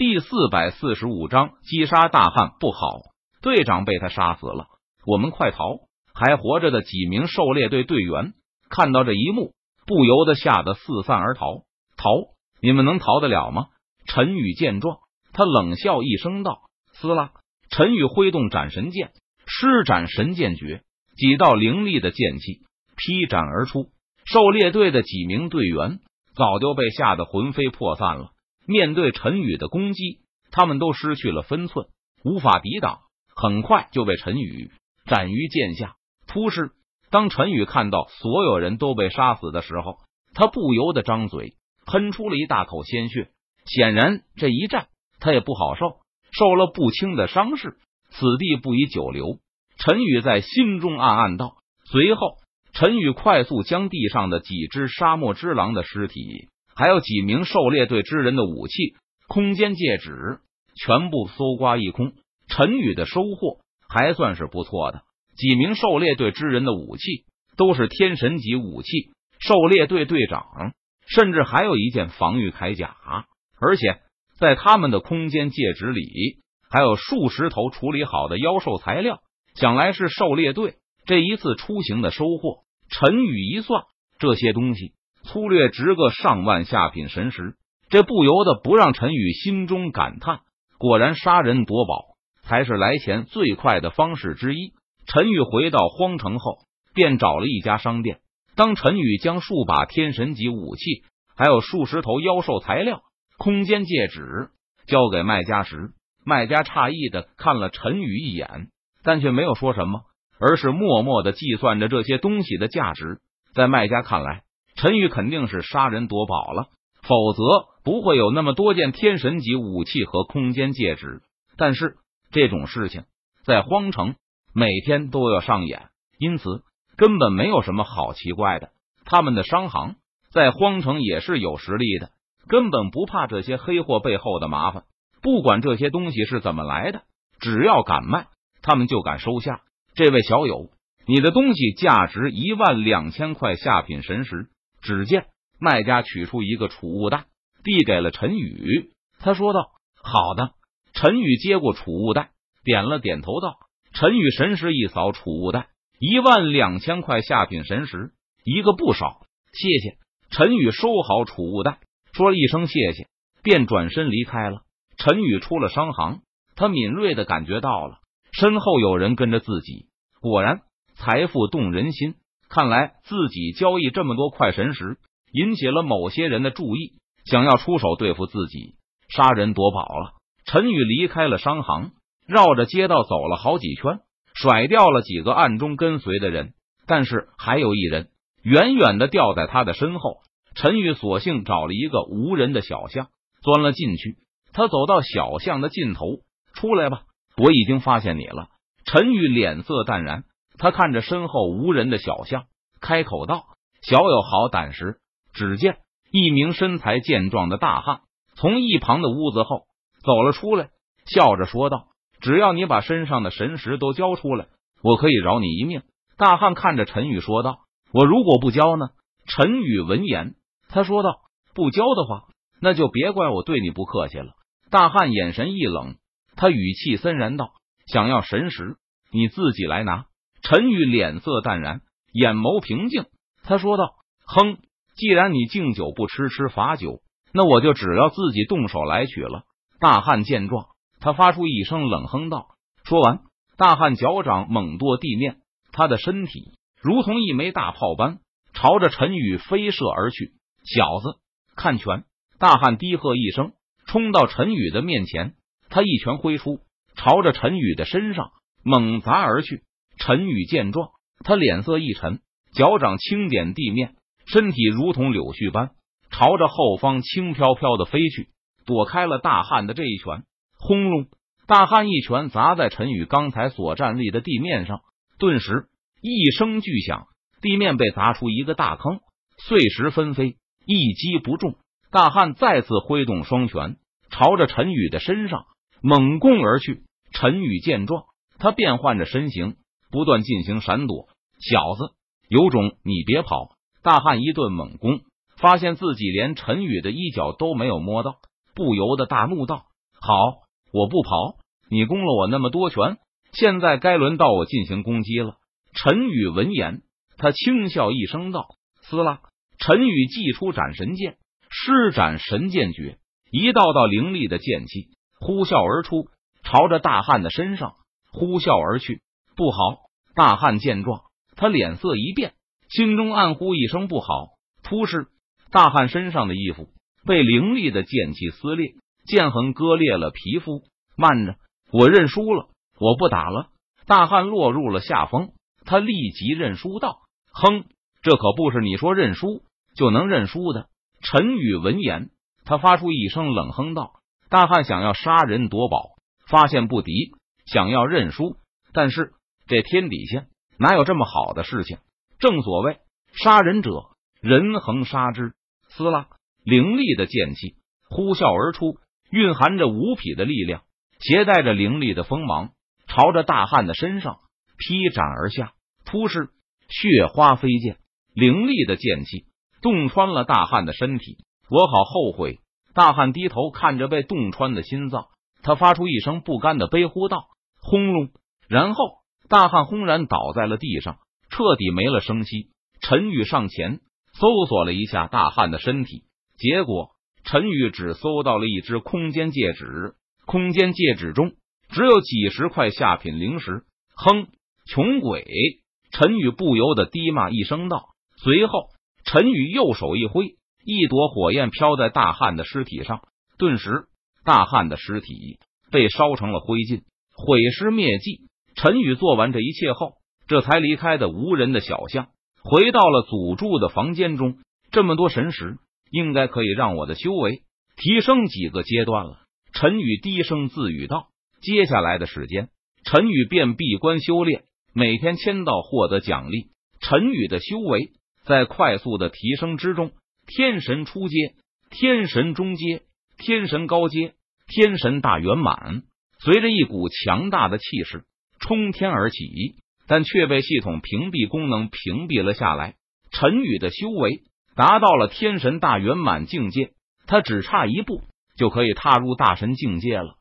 第四百四十五章击杀大汉不好，队长被他杀死了，我们快逃！还活着的几名狩猎队队员看到这一幕，不由得吓得四散而逃。逃？你们能逃得了吗？陈宇见状，他冷笑一声道：“撕拉！”陈宇挥动斩神剑，施展神剑诀，几道凌厉的剑气劈斩而出。狩猎队的几名队员早就被吓得魂飞魄散了。面对陈宇的攻击，他们都失去了分寸，无法抵挡，很快就被陈宇斩于剑下。突施，当陈宇看到所有人都被杀死的时候，他不由得张嘴，喷出了一大口鲜血。显然，这一战他也不好受，受了不轻的伤势，此地不宜久留。陈宇在心中暗暗道。随后，陈宇快速将地上的几只沙漠之狼的尸体。还有几名狩猎队之人的武器、空间戒指全部搜刮一空。陈宇的收获还算是不错的，几名狩猎队之人的武器都是天神级武器。狩猎队队长甚至还有一件防御铠甲，而且在他们的空间戒指里还有数十头处理好的妖兽材料，想来是狩猎队这一次出行的收获。陈宇一算，这些东西。粗略值个上万下品神石，这不由得不让陈宇心中感叹：果然杀人夺宝才是来钱最快的方式之一。陈宇回到荒城后，便找了一家商店。当陈宇将数把天神级武器，还有数十头妖兽材料、空间戒指交给卖家时，卖家诧异的看了陈宇一眼，但却没有说什么，而是默默的计算着这些东西的价值。在卖家看来，陈宇肯定是杀人夺宝了，否则不会有那么多件天神级武器和空间戒指。但是这种事情在荒城每天都要上演，因此根本没有什么好奇怪的。他们的商行在荒城也是有实力的，根本不怕这些黑货背后的麻烦。不管这些东西是怎么来的，只要敢卖，他们就敢收下。这位小友，你的东西价值一万两千块下品神石。只见卖家取出一个储物袋，递给了陈宇。他说道：“好的。”陈宇接过储物袋，点了点头，道：“陈宇神识一扫储物袋，一万两千块下品神石，一个不少，谢谢。”陈宇收好储物袋，说了一声谢谢，便转身离开了。陈宇出了商行，他敏锐的感觉到了身后有人跟着自己。果然，财富动人心。看来自己交易这么多块神石，引起了某些人的注意，想要出手对付自己，杀人夺宝了。陈宇离开了商行，绕着街道走了好几圈，甩掉了几个暗中跟随的人，但是还有一人远远的掉在他的身后。陈宇索性找了一个无人的小巷，钻了进去。他走到小巷的尽头，出来吧，我已经发现你了。陈宇脸色淡然。他看着身后无人的小巷，开口道：“小友好胆识。”只见一名身材健壮的大汉从一旁的屋子后走了出来，笑着说道：“只要你把身上的神石都交出来，我可以饶你一命。”大汉看着陈宇说道：“我如果不交呢？”陈宇闻言，他说道：“不交的话，那就别怪我对你不客气了。”大汉眼神一冷，他语气森然道：“想要神石，你自己来拿。”陈宇脸色淡然，眼眸平静。他说道：“哼，既然你敬酒不吃吃罚酒，那我就只要自己动手来取了。”大汉见状，他发出一声冷哼道：“说完，大汉脚掌猛跺地面，他的身体如同一枚大炮般朝着陈宇飞射而去。小子，看拳！”大汉低喝一声，冲到陈宇的面前，他一拳挥出，朝着陈宇的身上猛砸而去。陈宇见状，他脸色一沉，脚掌轻点地面，身体如同柳絮般朝着后方轻飘飘的飞去，躲开了大汉的这一拳。轰隆！大汉一拳砸在陈宇刚才所站立的地面上，顿时一声巨响，地面被砸出一个大坑，碎石纷飞，一击不中。大汉再次挥动双拳，朝着陈宇的身上猛攻而去。陈宇见状，他变换着身形。不断进行闪躲，小子有种，你别跑！大汉一顿猛攻，发现自己连陈宇的衣角都没有摸到，不由得大怒道：“好，我不跑。你攻了我那么多拳，现在该轮到我进行攻击了。陈宇闻言，他轻笑一声道：“撕拉！”陈宇祭出斩神剑，施展神剑诀，一道道凌厉的剑气呼啸而出，朝着大汉的身上呼啸而去。不好！大汉见状，他脸色一变，心中暗呼一声不好。突施，大汉身上的衣服被凌厉的剑气撕裂，剑痕割裂了皮肤。慢着！我认输了，我不打了。大汉落入了下风，他立即认输道：“哼，这可不是你说认输就能认输的。”陈宇闻言，他发出一声冷哼道：“大汉想要杀人夺宝，发现不敌，想要认输。但是这天底下哪有这么好的事情？正所谓杀人者，人恒杀之。”撕拉，凌厉的剑气呼啸而出，蕴含着无匹的力量。携带着凌厉的锋芒，朝着大汉的身上劈斩而下。突施，血花飞溅，凌厉的剑气洞穿了大汉的身体。我好后悔！大汉低头看着被洞穿的心脏，他发出一声不甘的悲呼道：“轰隆！”然后大汉轰然倒在了地上，彻底没了声息。陈宇上前搜索了一下大汉的身体，结果陈宇只搜到了一只空间戒指。空间戒指中只有几十块下品灵石。哼，穷鬼！陈宇不由得低骂一声道。随后，陈宇右手一挥，一朵火焰飘在大汉的尸体上，顿时大汉的尸体被烧成了灰烬，毁尸灭迹。陈宇做完这一切后，这才离开的无人的小巷，回到了祖住的房间中。这么多神石，应该可以让我的修为提升几个阶段了。陈宇低声自语道：“接下来的时间，陈宇便闭关修炼，每天签到获得奖励。陈宇的修为在快速的提升之中，天神初阶、天神中阶、天神高阶、天神大圆满，随着一股强大的气势冲天而起，但却被系统屏蔽功能屏蔽了下来。陈宇的修为达到了天神大圆满境界，他只差一步。”就可以踏入大神境界了。